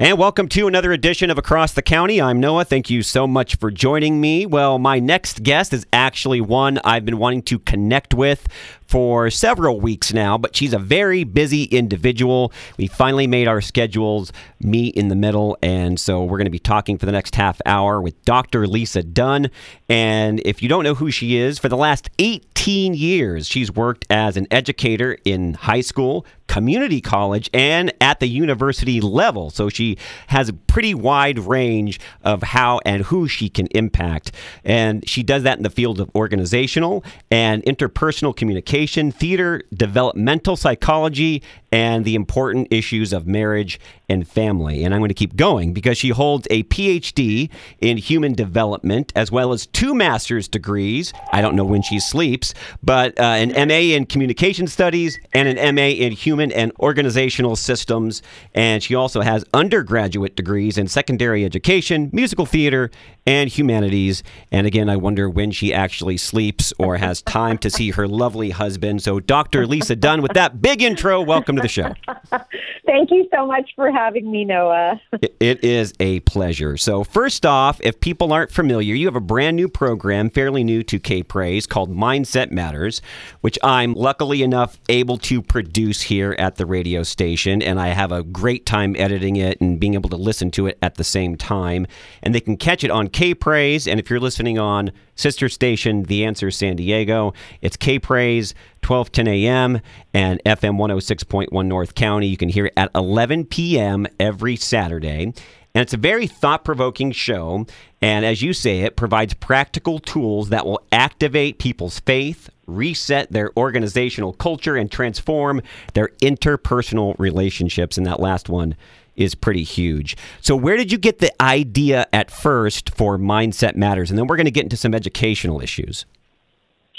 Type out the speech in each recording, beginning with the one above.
And welcome to another edition of Across the County. I'm Noah. Thank you so much for joining me. Well, my next guest is actually one I've been wanting to connect with for several weeks now, but she's a very busy individual. We finally made our schedules meet in the middle, and so we're going to be talking for the next half hour with Dr. Lisa Dunne. And if you don't know who she is, for the last 18 years, she's worked as an educator in high school, community college, and at the university level. So she has a pretty wide range of how and who she can impact. And she does that in the field of organizational and interpersonal communication, theater, developmental psychology, and the important issues of marriage and family. And I'm going to keep going because she holds a PhD in human development as well as two master's degrees. I don't know when she sleeps, but uh, an MA in communication studies and an MA in human and organizational systems. And she also has undergraduate degrees in secondary education, musical theater, and humanities. And again, I wonder when she actually sleeps or has time to see her lovely husband. So, Dr. Lisa Dunne, with that big intro, welcome to the show. Thank you so much for having me, Noah. it is a pleasure. So, first off, if people aren't familiar, you have a brand new program, fairly new to K Praise, called Mindset Matters, which I'm luckily enough able to produce here at the radio station. And I have a great time editing it and being able to listen to it at the same time. And they can catch it on K Praise. And if you're listening on sister station, The Answer San Diego, it's K Praise, 1210 a.m. and FM 106.1 North County. You can hear it at 11 p.m. every Saturday. And it's a very thought provoking show. And as you say, it provides practical tools that will activate people's faith, reset their organizational culture, and transform their interpersonal relationships. And that last one is pretty huge. So, where did you get the idea at first for Mindset Matters? And then we're going to get into some educational issues.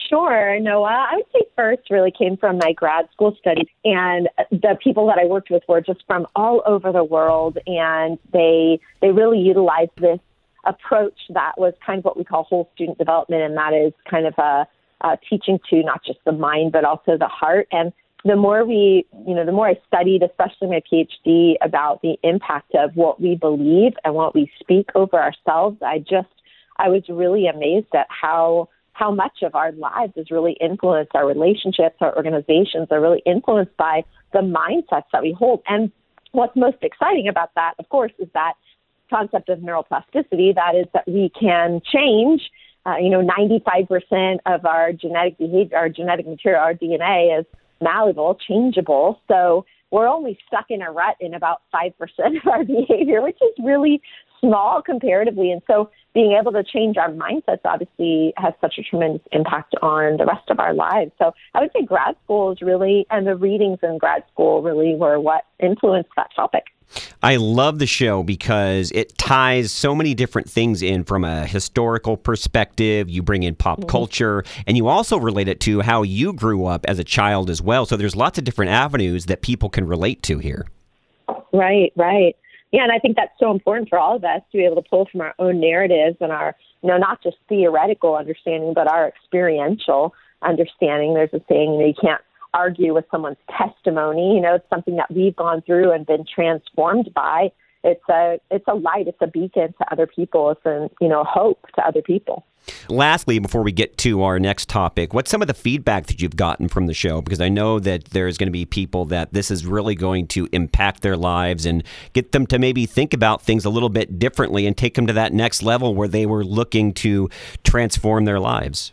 Sure, Noah. I would say first really came from my grad school studies, and the people that I worked with were just from all over the world, and they they really utilized this approach that was kind of what we call whole student development, and that is kind of a, a teaching to not just the mind but also the heart. And the more we, you know, the more I studied, especially my PhD, about the impact of what we believe and what we speak over ourselves, I just, I was really amazed at how how much of our lives is really influenced, our relationships, our organizations are really influenced by the mindsets that we hold. And what's most exciting about that, of course, is that concept of neuroplasticity. That is that we can change. Uh, you know, 95% of our genetic behavior, our genetic material, our DNA is malleable, changeable. So we're only stuck in a rut in about 5% of our behavior, which is really small comparatively. And so being able to change our mindsets obviously has such a tremendous impact on the rest of our lives. So I would say grad school is really, and the readings in grad school really were what influenced that topic. I love the show because it ties so many different things in from a historical perspective. You bring in pop mm-hmm. culture, and you also relate it to how you grew up as a child as well. So there's lots of different avenues that people can relate to here. Right, right. Yeah, and I think that's so important for all of us to be able to pull from our own narratives and our, you know, not just theoretical understanding, but our experiential understanding. There's a saying, you know, you can't argue with someone's testimony. You know, it's something that we've gone through and been transformed by. It's a it's a light, it's a beacon to other people. It's a you know hope to other people. Lastly, before we get to our next topic, what's some of the feedback that you've gotten from the show? Because I know that there's going to be people that this is really going to impact their lives and get them to maybe think about things a little bit differently and take them to that next level where they were looking to transform their lives.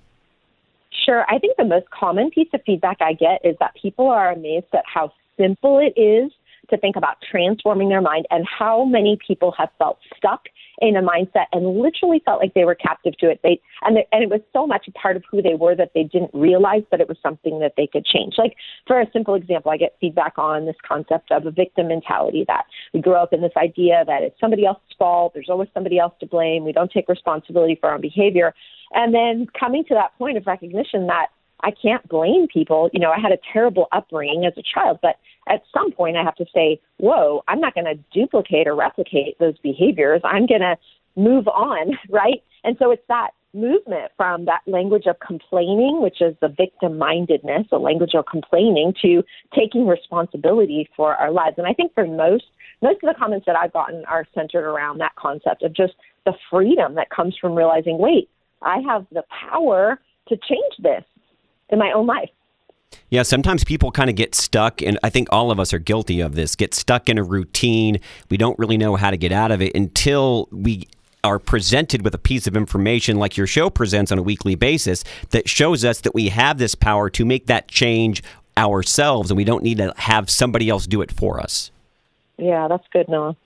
Sure. I think the most common piece of feedback I get is that people are amazed at how simple it is to think about transforming their mind and how many people have felt stuck in a mindset and literally felt like they were captive to it. They and they, and it was so much a part of who they were that they didn't realize that it was something that they could change. Like for a simple example, I get feedback on this concept of a victim mentality that we grow up in this idea that it's somebody else's fault. There's always somebody else to blame. We don't take responsibility for our behavior. And then coming to that point of recognition that I can't blame people. You know, I had a terrible upbringing as a child, but at some point I have to say, whoa, I'm not going to duplicate or replicate those behaviors. I'm going to move on, right? And so it's that movement from that language of complaining, which is the victim mindedness, a language of complaining, to taking responsibility for our lives. And I think for most, most of the comments that I've gotten are centered around that concept of just the freedom that comes from realizing, wait, I have the power to change this in my own life. Yeah, sometimes people kind of get stuck, and I think all of us are guilty of this get stuck in a routine. We don't really know how to get out of it until we are presented with a piece of information like your show presents on a weekly basis that shows us that we have this power to make that change ourselves and we don't need to have somebody else do it for us. Yeah, that's good, Noah.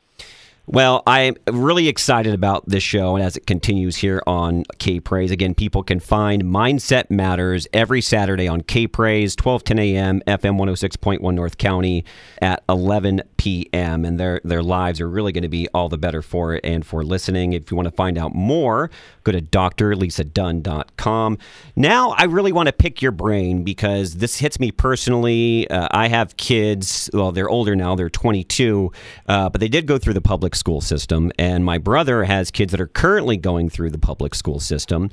Well, I'm really excited about this show and as it continues here on K Praise. Again, people can find Mindset Matters every Saturday on K Praise, 12 10 a.m., FM 106.1 North County at 11 p.m. And their, their lives are really going to be all the better for it and for listening. If you want to find out more, go to drlisadunne.com. Now, I really want to pick your brain because this hits me personally. Uh, I have kids, well, they're older now, they're 22, uh, but they did go through the public school system. And my brother has kids that are currently going through the public school system.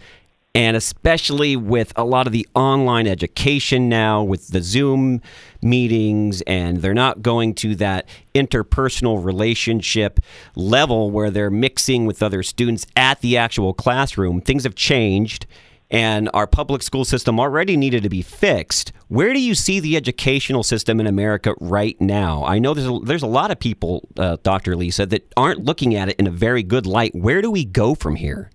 And especially with a lot of the online education now, with the Zoom meetings, and they're not going to that interpersonal relationship level where they're mixing with other students at the actual classroom. Things have changed and our public school system already needed to be fixed. Where do you see the educational system in America right now? I know there's a, there's a lot of people, uh, Dr. Lisa, that aren't looking at it in a very good light. Where do we go from here?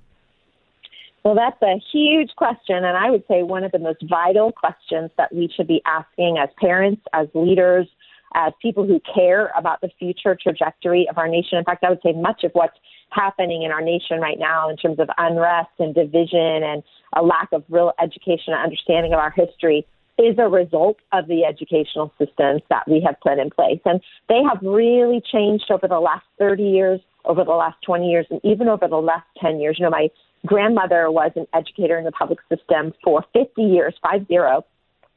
Well, that's a huge question, and I would say one of the most vital questions that we should be asking as parents, as leaders, as people who care about the future trajectory of our nation. In fact, I would say much of what's happening in our nation right now in terms of unrest and division and a lack of real education and understanding of our history is a result of the educational systems that we have put in place. And they have really changed over the last 30 years, over the last 20 years, and even over the last 10 years. You know, my grandmother was an educator in the public system for 50 years, five zero.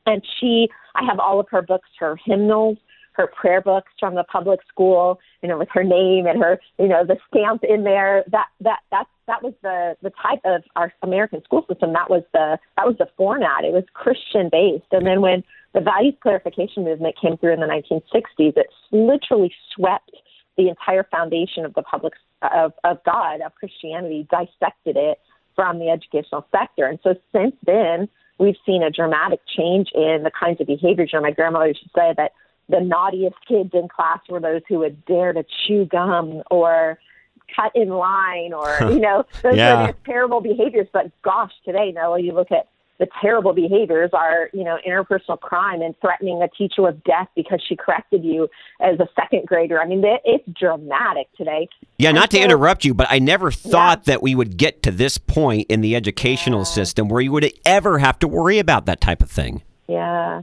And she, I have all of her books, her hymnals, her prayer books from the public school, you know, with her name and her, you know, the stamp in there. That that that that was the the type of our American school system. That was the that was the format. It was Christian based. And then when the values clarification movement came through in the 1960s, it literally swept the entire foundation of the public of of God of Christianity, dissected it from the educational sector. And so since then, we've seen a dramatic change in the kinds of behaviors. You know, my grandmother used to say that the naughtiest kids in class were those who would dare to chew gum or cut in line or you know those yeah. are terrible behaviors but gosh today Noah you look at the terrible behaviors are you know interpersonal crime and threatening a teacher with death because she corrected you as a second grader i mean it's dramatic today yeah and not so, to interrupt you but i never thought yeah. that we would get to this point in the educational yeah. system where you would ever have to worry about that type of thing yeah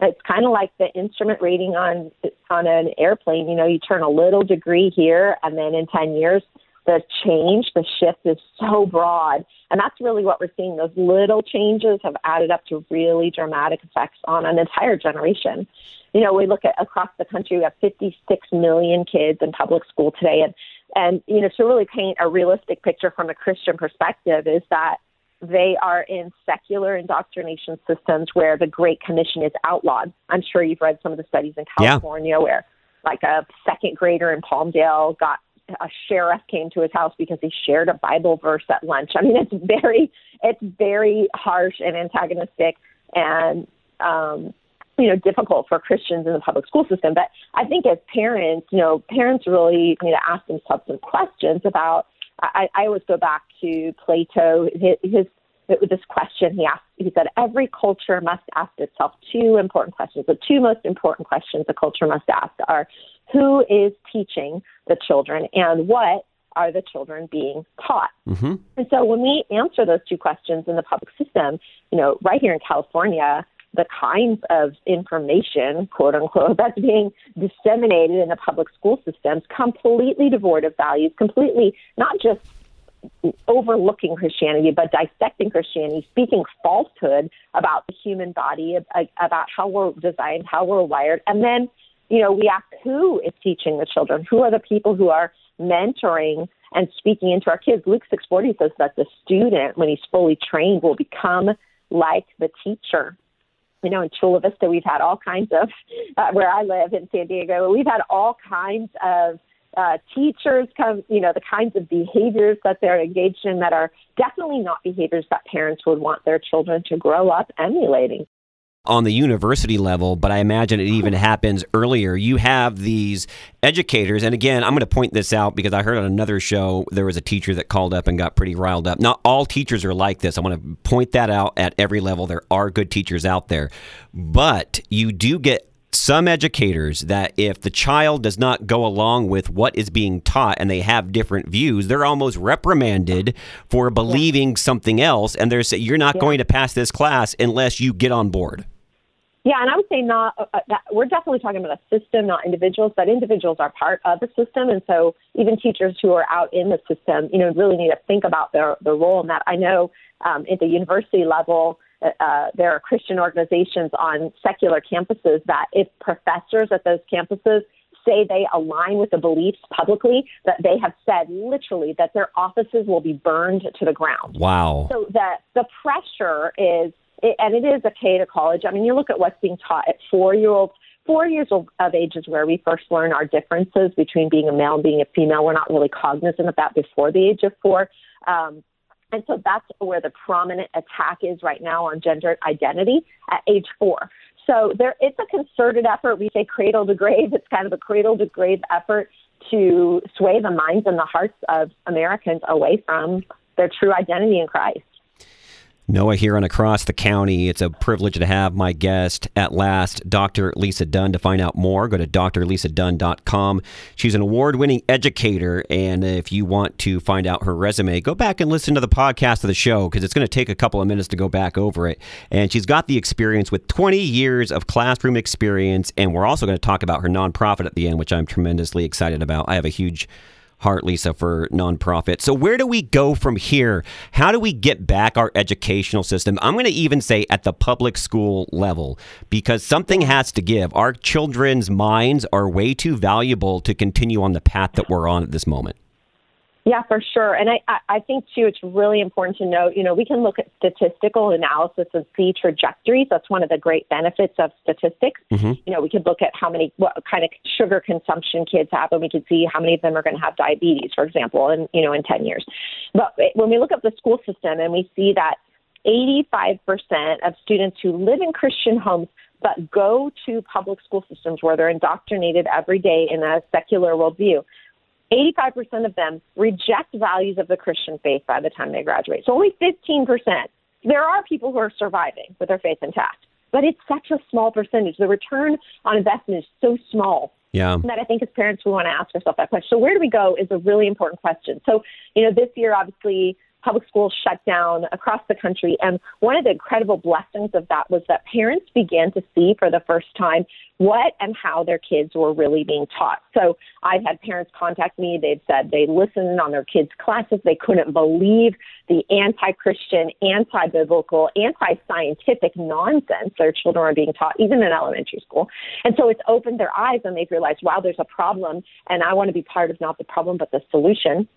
it's kind of like the instrument rating on on an airplane. You know, you turn a little degree here, and then in ten years, the change, the shift is so broad, and that's really what we're seeing. Those little changes have added up to really dramatic effects on an entire generation. You know, we look at across the country, we have 56 million kids in public school today, and and you know, to really paint a realistic picture from a Christian perspective, is that they are in secular indoctrination systems where the Great Commission is outlawed. I'm sure you've read some of the studies in California yeah. where, like, a second grader in Palmdale got a sheriff came to his house because he shared a Bible verse at lunch. I mean, it's very, it's very harsh and antagonistic, and um, you know, difficult for Christians in the public school system. But I think as parents, you know, parents really need to ask themselves some questions about I, I always go back to Plato. His, his this question he asked. He said every culture must ask itself two important questions. The two most important questions a culture must ask are who is teaching the children and what are the children being taught? Mm-hmm. And so when we answer those two questions in the public system, you know, right here in California, the kinds of information, quote unquote, that's being disseminated in the public school systems, completely devoid of values, completely not just overlooking Christianity, but dissecting Christianity, speaking falsehood about the human body, about how we're designed, how we're wired. And then, you know, we ask who is teaching the children? Who are the people who are mentoring and speaking into our kids. Luke 640 says that the student, when he's fully trained, will become like the teacher. You know, in Chula Vista, we've had all kinds of, uh, where I live in San Diego, we've had all kinds of uh, teachers come, you know, the kinds of behaviors that they're engaged in that are definitely not behaviors that parents would want their children to grow up emulating on the university level, but I imagine it even happens earlier. You have these educators, and again, I'm going to point this out because I heard on another show there was a teacher that called up and got pretty riled up. Not all teachers are like this. I want to point that out at every level. There are good teachers out there, but you do get some educators that if the child does not go along with what is being taught and they have different views, they're almost reprimanded for believing something else, and they're saying you're not yeah. going to pass this class unless you get on board. Yeah, and I would say not. Uh, uh, that, we're definitely talking about a system, not individuals. But individuals are part of the system, and so even teachers who are out in the system, you know, really need to think about their their role in that. I know um, at the university level, uh, uh, there are Christian organizations on secular campuses that if professors at those campuses say they align with the beliefs publicly, that they have said literally that their offices will be burned to the ground. Wow. So that the pressure is it, and it is K to college. I mean, you look at what's being taught at four year olds. Four years of age is where we first learn our differences between being a male and being a female. We're not really cognizant of that before the age of four. Um, and so that's where the prominent attack is right now on gender identity at age four. So there, it's a concerted effort. We say cradle to grave. It's kind of a cradle to grave effort to sway the minds and the hearts of Americans away from their true identity in Christ. Noah here and Across the County. It's a privilege to have my guest at last, Dr. Lisa Dunne. To find out more, go to drlisadunne.com. She's an award winning educator. And if you want to find out her resume, go back and listen to the podcast of the show because it's going to take a couple of minutes to go back over it. And she's got the experience with 20 years of classroom experience. And we're also going to talk about her nonprofit at the end, which I'm tremendously excited about. I have a huge Heart, Lisa, for nonprofit. So, where do we go from here? How do we get back our educational system? I'm going to even say at the public school level, because something has to give. Our children's minds are way too valuable to continue on the path that we're on at this moment. Yeah, for sure. And I, I think, too, it's really important to note, you know, we can look at statistical analysis and see trajectories. That's one of the great benefits of statistics. Mm-hmm. You know, we could look at how many, what kind of sugar consumption kids have, and we could see how many of them are going to have diabetes, for example, in, you know, in 10 years. But when we look at the school system and we see that 85% of students who live in Christian homes but go to public school systems where they're indoctrinated every day in a secular worldview, 85% of them reject values of the Christian faith by the time they graduate. So only 15%. There are people who are surviving with their faith intact, but it's such a small percentage. The return on investment is so small yeah. that I think as parents we want to ask ourselves that question. So where do we go is a really important question. So, you know, this year obviously public schools shut down across the country. And one of the incredible blessings of that was that parents began to see for the first time what and how their kids were really being taught. So I've had parents contact me. They've said they listened on their kids' classes. They couldn't believe the anti Christian, anti biblical, anti scientific nonsense their children are being taught, even in elementary school. And so it's opened their eyes and they've realized, wow, there's a problem. And I want to be part of not the problem, but the solution.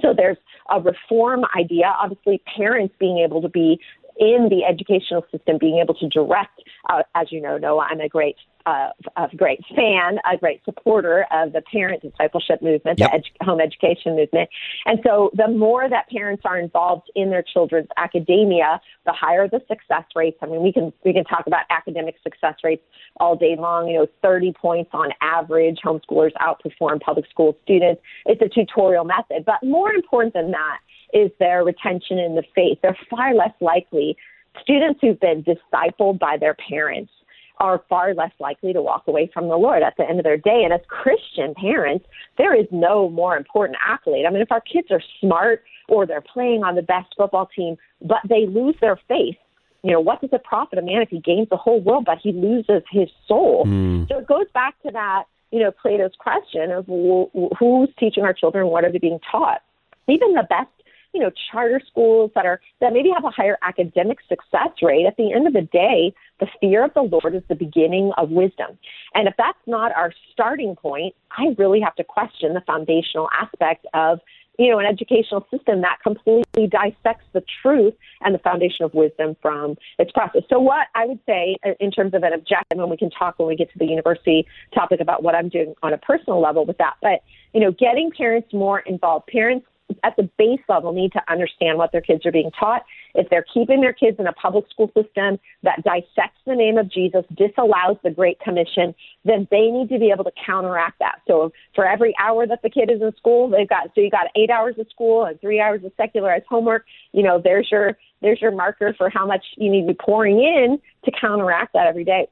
So there's a reform idea. Obviously, parents being able to be in the educational system, being able to direct, uh, as you know, Noah, I'm a great uh, a great fan, a great supporter of the parent discipleship movement, yep. the edu- home education movement. And so the more that parents are involved in their children's academia, the higher the success rates. I mean, we can we can talk about academic success rates all day long. You know, 30 points on average, homeschoolers outperform public school students. It's a tutorial method, but more important than that is their retention in the faith. They're far less likely students who've been discipled by their parents are far less likely to walk away from the Lord at the end of their day. And as Christian parents, there is no more important accolade. I mean, if our kids are smart or they're playing on the best football team, but they lose their faith, you know, what does it profit a man if he gains the whole world, but he loses his soul? Mm. So it goes back to that, you know, Plato's question of who's teaching our children, what are they being taught? Even the best you know, charter schools that are that maybe have a higher academic success rate, at the end of the day, the fear of the Lord is the beginning of wisdom. And if that's not our starting point, I really have to question the foundational aspect of you know, an educational system that completely dissects the truth and the foundation of wisdom from its process. So, what I would say in terms of an objective, and we can talk when we get to the university topic about what I'm doing on a personal level with that, but, you know, getting parents more involved. Parents at the base level need to understand what their kids are being taught. If they're keeping their kids in a public school system that dissects the name of Jesus, disallows the Great Commission, then they need to be able to counteract that. So for every hour that the kid is in school, they've got so you got eight hours of school and three hours of secularized homework. You know, there's your there's your marker for how much you need to be pouring in to counteract that every day.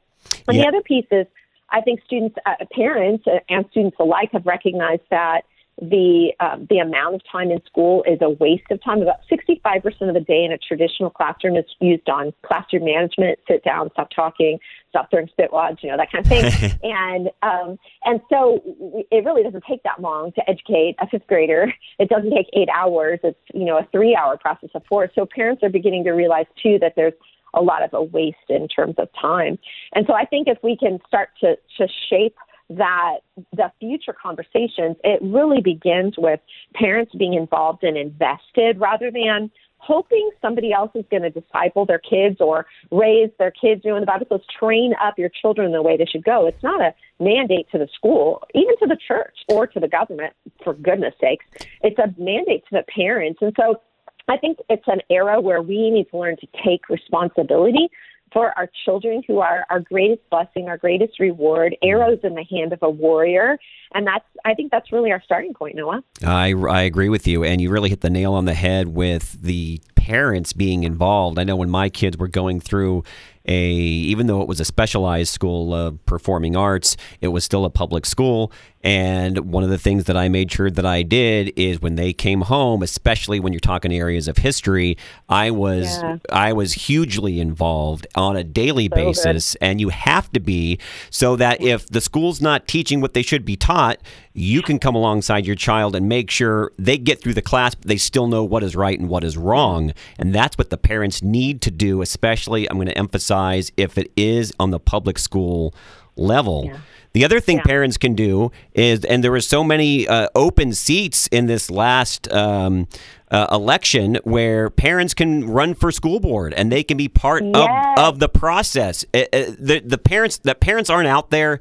And yeah. the other piece is I think students, uh, parents, uh, and students alike have recognized that the um, the amount of time in school is a waste of time. About 65% of the day in a traditional classroom is used on classroom management, sit down, stop talking, stop throwing spitwads, you know that kind of thing. and um, and so it really doesn't take that long to educate a fifth grader. It doesn't take eight hours. It's you know a three hour process of four. So parents are beginning to realize too that there's a lot of a waste in terms of time. And so I think if we can start to to shape that the future conversations, it really begins with parents being involved and invested rather than hoping somebody else is going to disciple their kids or raise their kids. You know, in the Bible says, train up your children in the way they should go. It's not a mandate to the school, even to the church or to the government, for goodness sakes. It's a mandate to the parents. And so I think it's an era where we need to learn to take responsibility for our children who are our greatest blessing, our greatest reward, mm. arrows in the hand of a warrior. And that's, I think that's really our starting point, Noah. I, I agree with you. And you really hit the nail on the head with the parents being involved. I know when my kids were going through a even though it was a specialized school of performing arts, it was still a public school. And one of the things that I made sure that I did is when they came home, especially when you're talking areas of history, I was yeah. I was hugely involved on a daily so basis, good. and you have to be so that if the school's not teaching what they should be taught, you can come alongside your child and make sure they get through the class, but they still know what is right and what is wrong. And that's what the parents need to do, especially, I'm going to emphasize, if it is on the public school level. Yeah. The other thing yeah. parents can do is, and there were so many uh, open seats in this last um, uh, election where parents can run for school board and they can be part yes. of, of the process. Uh, uh, the, the parents that parents aren't out there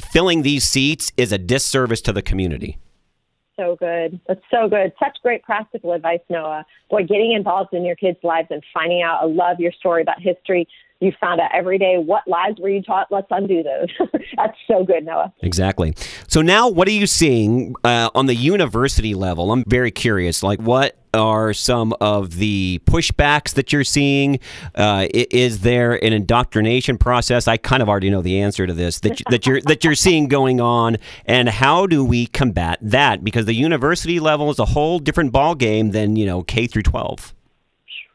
filling these seats is a disservice to the community. So good. That's so good. Such great practical advice, Noah. Boy, getting involved in your kids' lives and finding out. I love your story about history you found out every day what lies were you taught. Let's undo those. That's so good, Noah. Exactly. So now, what are you seeing uh, on the university level? I'm very curious. Like, what are some of the pushbacks that you're seeing? Uh, is there an indoctrination process? I kind of already know the answer to this that that you're that you're seeing going on, and how do we combat that? Because the university level is a whole different ball game than you know K through 12.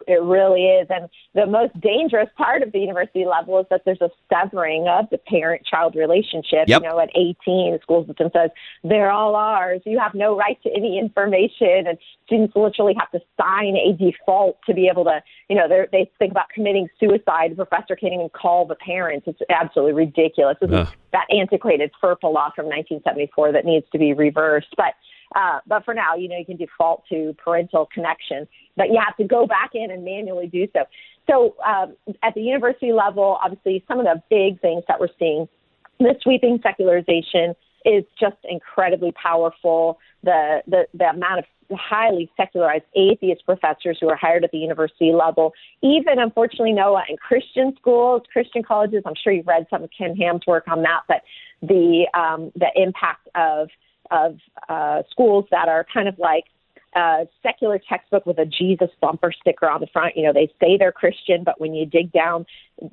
It really is. And the most dangerous part of the university level is that there's a severing of the parent child relationship. Yep. You know, at 18, the school system says, they're all ours. You have no right to any information. And students literally have to sign a default to be able to, you know, they think about committing suicide. The professor can't even call the parents. It's absolutely ridiculous. This is that antiquated FERPA law from 1974 that needs to be reversed. But uh, but for now, you know, you can default to parental connection, but you have to go back in and manually do so. So um, at the university level, obviously, some of the big things that we're seeing, the sweeping secularization is just incredibly powerful. The, the, the amount of highly secularized atheist professors who are hired at the university level, even unfortunately, Noah, in Christian schools, Christian colleges. I'm sure you've read some of Ken Ham's work on that, but the um, the impact of of uh, schools that are kind of like a secular textbook with a Jesus bumper sticker on the front. You know, they say they're Christian, but when you dig down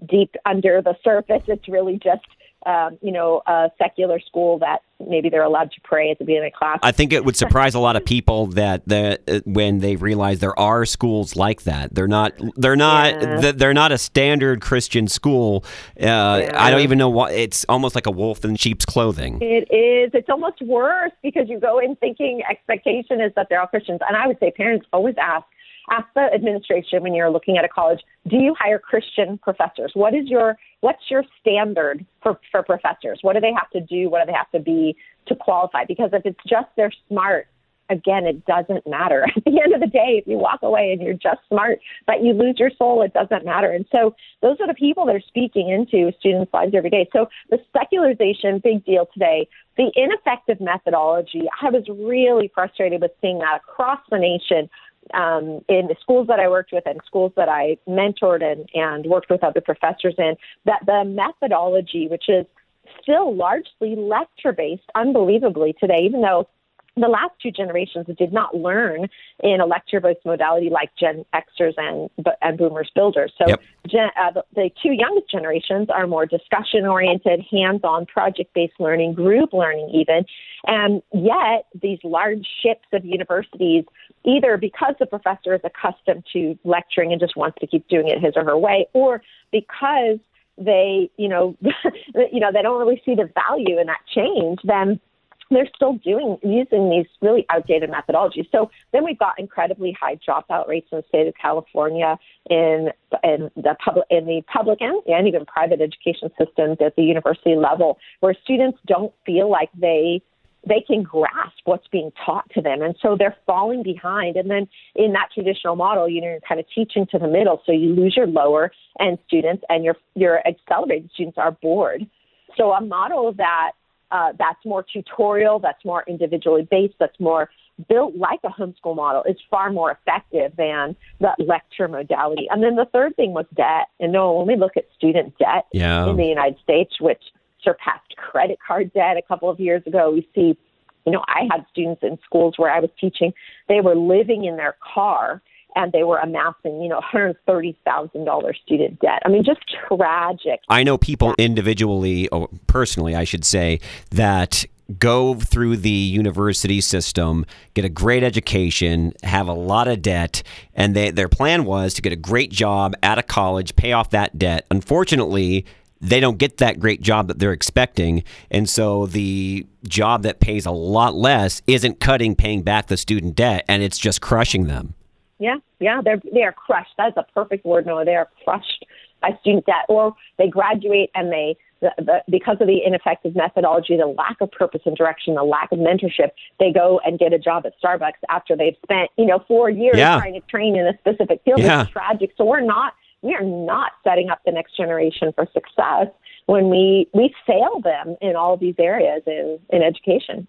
deep under the surface, it's really just um, you know, a secular school that maybe they're allowed to pray at the beginning of class. I think it would surprise a lot of people that the, uh, when they realize there are schools like that. They're not. They're not. Yeah. They're not a standard Christian school. Uh, I don't even know why. It's almost like a wolf in sheep's clothing. It is. It's almost worse because you go in thinking expectation is that they're all Christians. And I would say parents always ask ask the administration when you're looking at a college, do you hire Christian professors? What is your what's your standard for, for professors? What do they have to do? What do they have to be to qualify? Because if it's just they're smart, again, it doesn't matter. At the end of the day, if you walk away and you're just smart, but you lose your soul, it doesn't matter. And so those are the people that are speaking into students' lives every day. So the secularization, big deal today. The ineffective methodology, I was really frustrated with seeing that across the nation um, in the schools that I worked with and schools that I mentored and, and worked with other professors in, that the methodology, which is still largely lecture based, unbelievably today, even though the last two generations did not learn in a lecture-based modality like Gen Xers and and Boomers Builders. So Yep. gen, uh, the, the two youngest generations are more discussion-oriented, hands-on, project-based learning, group learning, even. And yet, these large ships of universities, either because the professor is accustomed to lecturing and just wants to keep doing it his or her way, or because they, you know, you know, they don't really see the value in that change, then they're still doing using these really outdated methodologies. So then we've got incredibly high dropout rates in the state of California in in the public in the public and, and even private education systems at the university level, where students don't feel like they they can grasp what's being taught to them. And so they're falling behind. And then in that traditional model, you know, you're kind of teaching to the middle. So you lose your lower end students and your your accelerated students are bored. So a model that uh, that's more tutorial, that's more individually based, that's more built like a homeschool model is far more effective than the lecture modality. And then the third thing was debt. And no, when we look at student debt Yeah. in the United States, which surpassed credit card debt a couple of years ago, we see, you know, I had students in schools where I was teaching, they were living in their car and they were amassing, you know, $130,000 student debt. I mean, just tragic. I know people individually, or personally, I should say, that go through the university system, get a great education, have a lot of debt, and they, their plan was to get a great job at a college, pay off that debt. Unfortunately, they don't get that great job that they're expecting. And so the job that pays a lot less isn't cutting paying back the student debt, and it's just crushing them. Yeah, yeah, they're they are crushed. That's a perfect word, Noah. They are crushed by student debt, or they graduate and they the, the, because of the ineffective methodology, the lack of purpose and direction, the lack of mentorship, they go and get a job at Starbucks after they've spent you know four years Yeah. trying to train in a specific field. Yeah. It's tragic. So we're not we are not setting up the next generation for success when we we fail them in all of these areas in in education.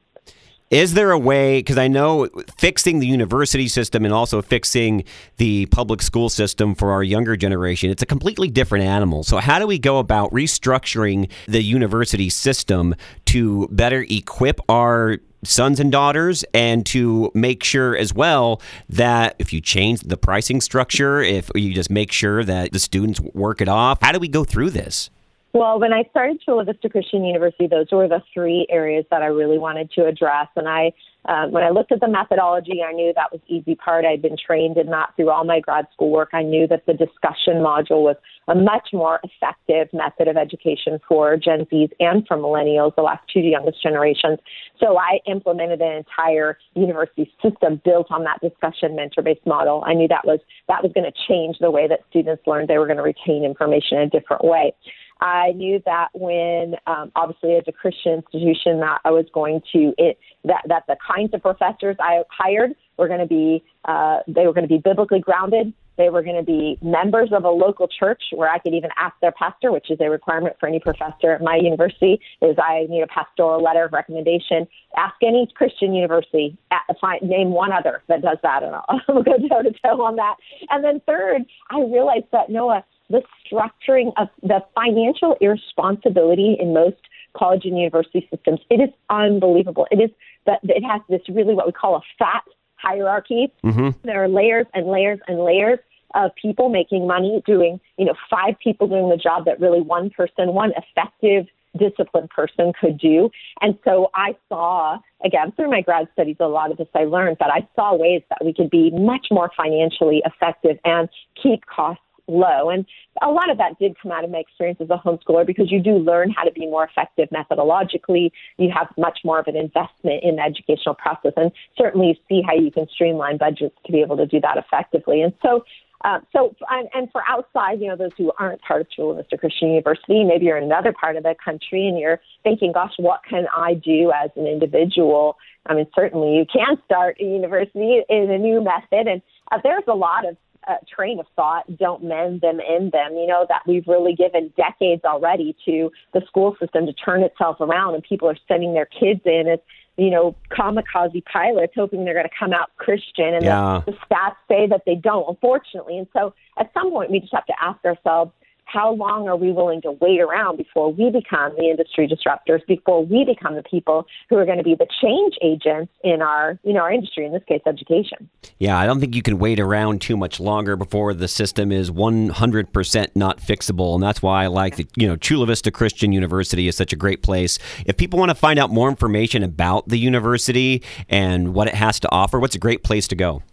Is there a way? Because I know fixing the university system and also fixing the public school system for our younger generation, it's a completely different animal. So, how do we go about restructuring the university system to better equip our sons and daughters and to make sure as well that if you change the pricing structure, if you just make sure that the students work it off, how do we go through this? Well, when I started Chula Vista Christian University, those were the three areas that I really wanted to address. And I, um, when I looked at the methodology, I knew that was easy part. I'd been trained in that through all my grad school work. I knew that the discussion module was a much more effective method of education for Gen Zs and for millennials, the last two youngest generations. So I implemented an entire university system built on that discussion mentor-based model. I knew that was that was going to change the way that students learned. They were going to retain information in a different way. I knew that when, um, obviously, as a Christian institution, that I was going to it that that the kinds of professors I hired were going to be uh, they were going to be biblically grounded. They were going to be members of a local church where I could even ask their pastor, which is a requirement for any professor at my university. Is I need a pastoral letter of recommendation. Ask any Christian university, at, find, name one other that does that, and I'll, I'll go toe to toe on that. And then third, I realized that Noah the structuring of the financial irresponsibility in most college and university systems. It is unbelievable. It is that it has this really what we call a fat hierarchy. Mm-hmm. There are layers and layers and layers of people making money doing, you know, five people doing the job that really one person, one effective disciplined person could do. And so I saw, again, through my grad studies, a lot of this I learned, but I saw ways that we could be much more financially effective and keep costs low. And a lot of that did come out of my experience as a homeschooler because you do learn how to be more effective methodologically. You have much more of an investment in the educational process, and certainly see how you can streamline budgets to be able to do that effectively. And so uh, so, and, and, for outside, you know, those who aren't part of Chula Christian University, maybe you're in another part of the country and you're thinking, gosh, what can I do as an individual? I mean, certainly you can start a university in a new method. And uh, there's a lot of uh, train of thought, don't mend them in them, you know, that we've really given decades already to the school system to turn itself around and people are sending their kids in as, you know, kamikaze pilots hoping they're going to come out Christian. And yeah. the, the stats say that they don't, unfortunately. And so at some point we just have to ask ourselves, how long are we willing to wait around before we become the industry disruptors, before we become the people who are going to be the change agents in our, you know, our industry, in this case, education? Yeah, I don't think you can wait around too much longer before the system is 100% not fixable. And that's why I like that, you know, Chula Vista Christian University is such a great place. If people want to find out more information about the university and what it has to offer, what's a great place to go?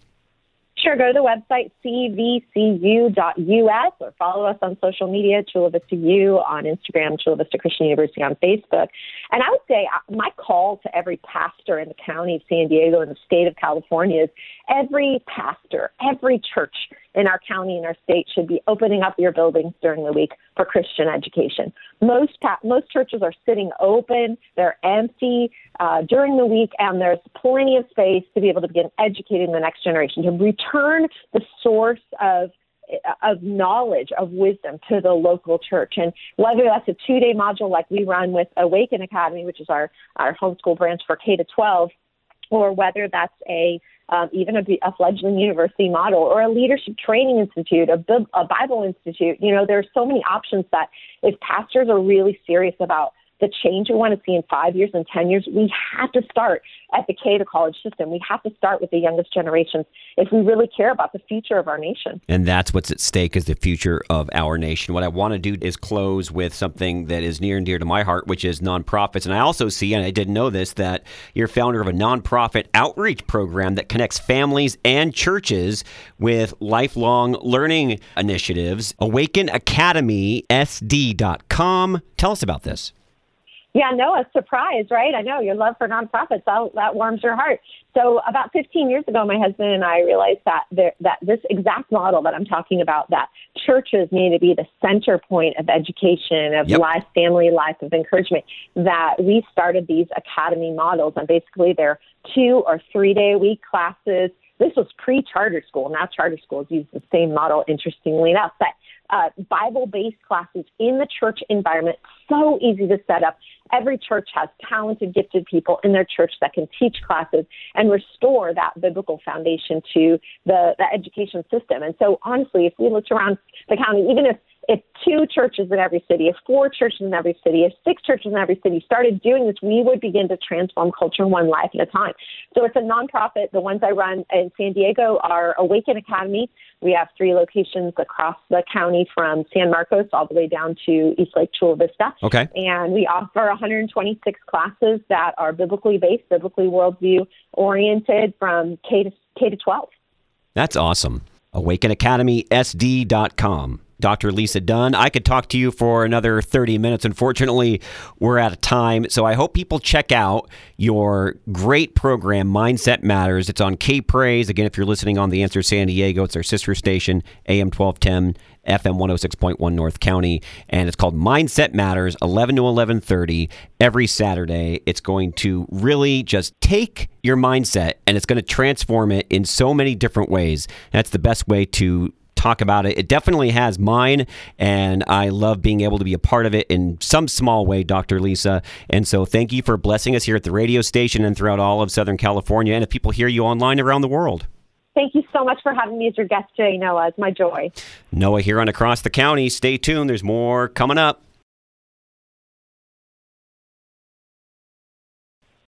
Sure, go to the website cvcu.us or follow us on social media, Chula Vista U on Instagram, Chula Vista Christian University on Facebook. And I would say uh, my call to every pastor in the county of San Diego and the state of California is every pastor, every church in our county and our state should be opening up your buildings during the week for Christian education. Most pa- most churches are sitting open; they're empty uh, during the week, and there's plenty of space to be able to begin educating the next generation to return the source of of knowledge, of wisdom to the local church. And whether that's a two day module like we run with Awaken Academy, which is our, our homeschool branch for K to 12, or whether that's a um, even a, a, fledgling university model or a leadership training institute, a, a Bible institute. You know, there are so many options that if pastors are really serious about the change we want to see in five years and 10 years, we have to start at the K to college system. We have to start with the youngest generations if we really care about the future of our nation. And that's what's at stake is the future of our nation. What I want to do is close with something that is near and dear to my heart, which is nonprofits. And I also see, and I didn't know this, that you're founder of a nonprofit outreach program that connects families and churches with lifelong learning initiatives. AwakenAcademySD.com. Tell us about this. Yeah, no, a surprise, right? I know your love for nonprofits that, that warms your heart. So about 15 years ago, my husband and I realized that there, that this exact model that I'm talking about, that churches need to be the center point of education, of yep. life, family life, of encouragement, that we started these academy models, and basically they're two or three day a week classes. This was pre charter school. Now charter schools use the same model, interestingly enough, but uh, Bible based classes in the church environment, so easy to set up. Every church has talented, gifted people in their church that can teach classes and restore that biblical foundation to the, the education system. And so, honestly, if we looked around the county, even if if two churches in every city, if four churches in every city, if six churches in every city started doing this, we would begin to transform culture one life at a time. So it's a nonprofit. The ones I run in San Diego are Awaken Academy. We have three locations across the county from San Marcos all the way down to East Lake Chula Vista. Okay. And we offer 126 classes that are biblically based, biblically worldview oriented from K to K to 12. That's awesome. AwakenAcademySD.com. Dr. Lisa Dunne. I could talk to you for another 30 minutes. Unfortunately, we're out of time. So I hope people check out your great program, Mindset Matters. It's on K Praise. Again, if you're listening on The Answer San Diego, it's our sister station, AM 1210. FM 106.1 North County, and it's called Mindset Matters, 11 to 11:30 every Saturday. It's going to really just take your mindset and it's going to transform it in so many different ways. That's the best way to talk about it. It definitely has mine, and I love being able to be a part of it in some small way, Dr. Lisa. And so thank you for blessing us here at the radio station and throughout all of Southern California, and if people hear you online around the world. Thank you so much for having me as your guest today, Noah. It's my joy. Noah here on Across the County. Stay tuned. There's more coming up.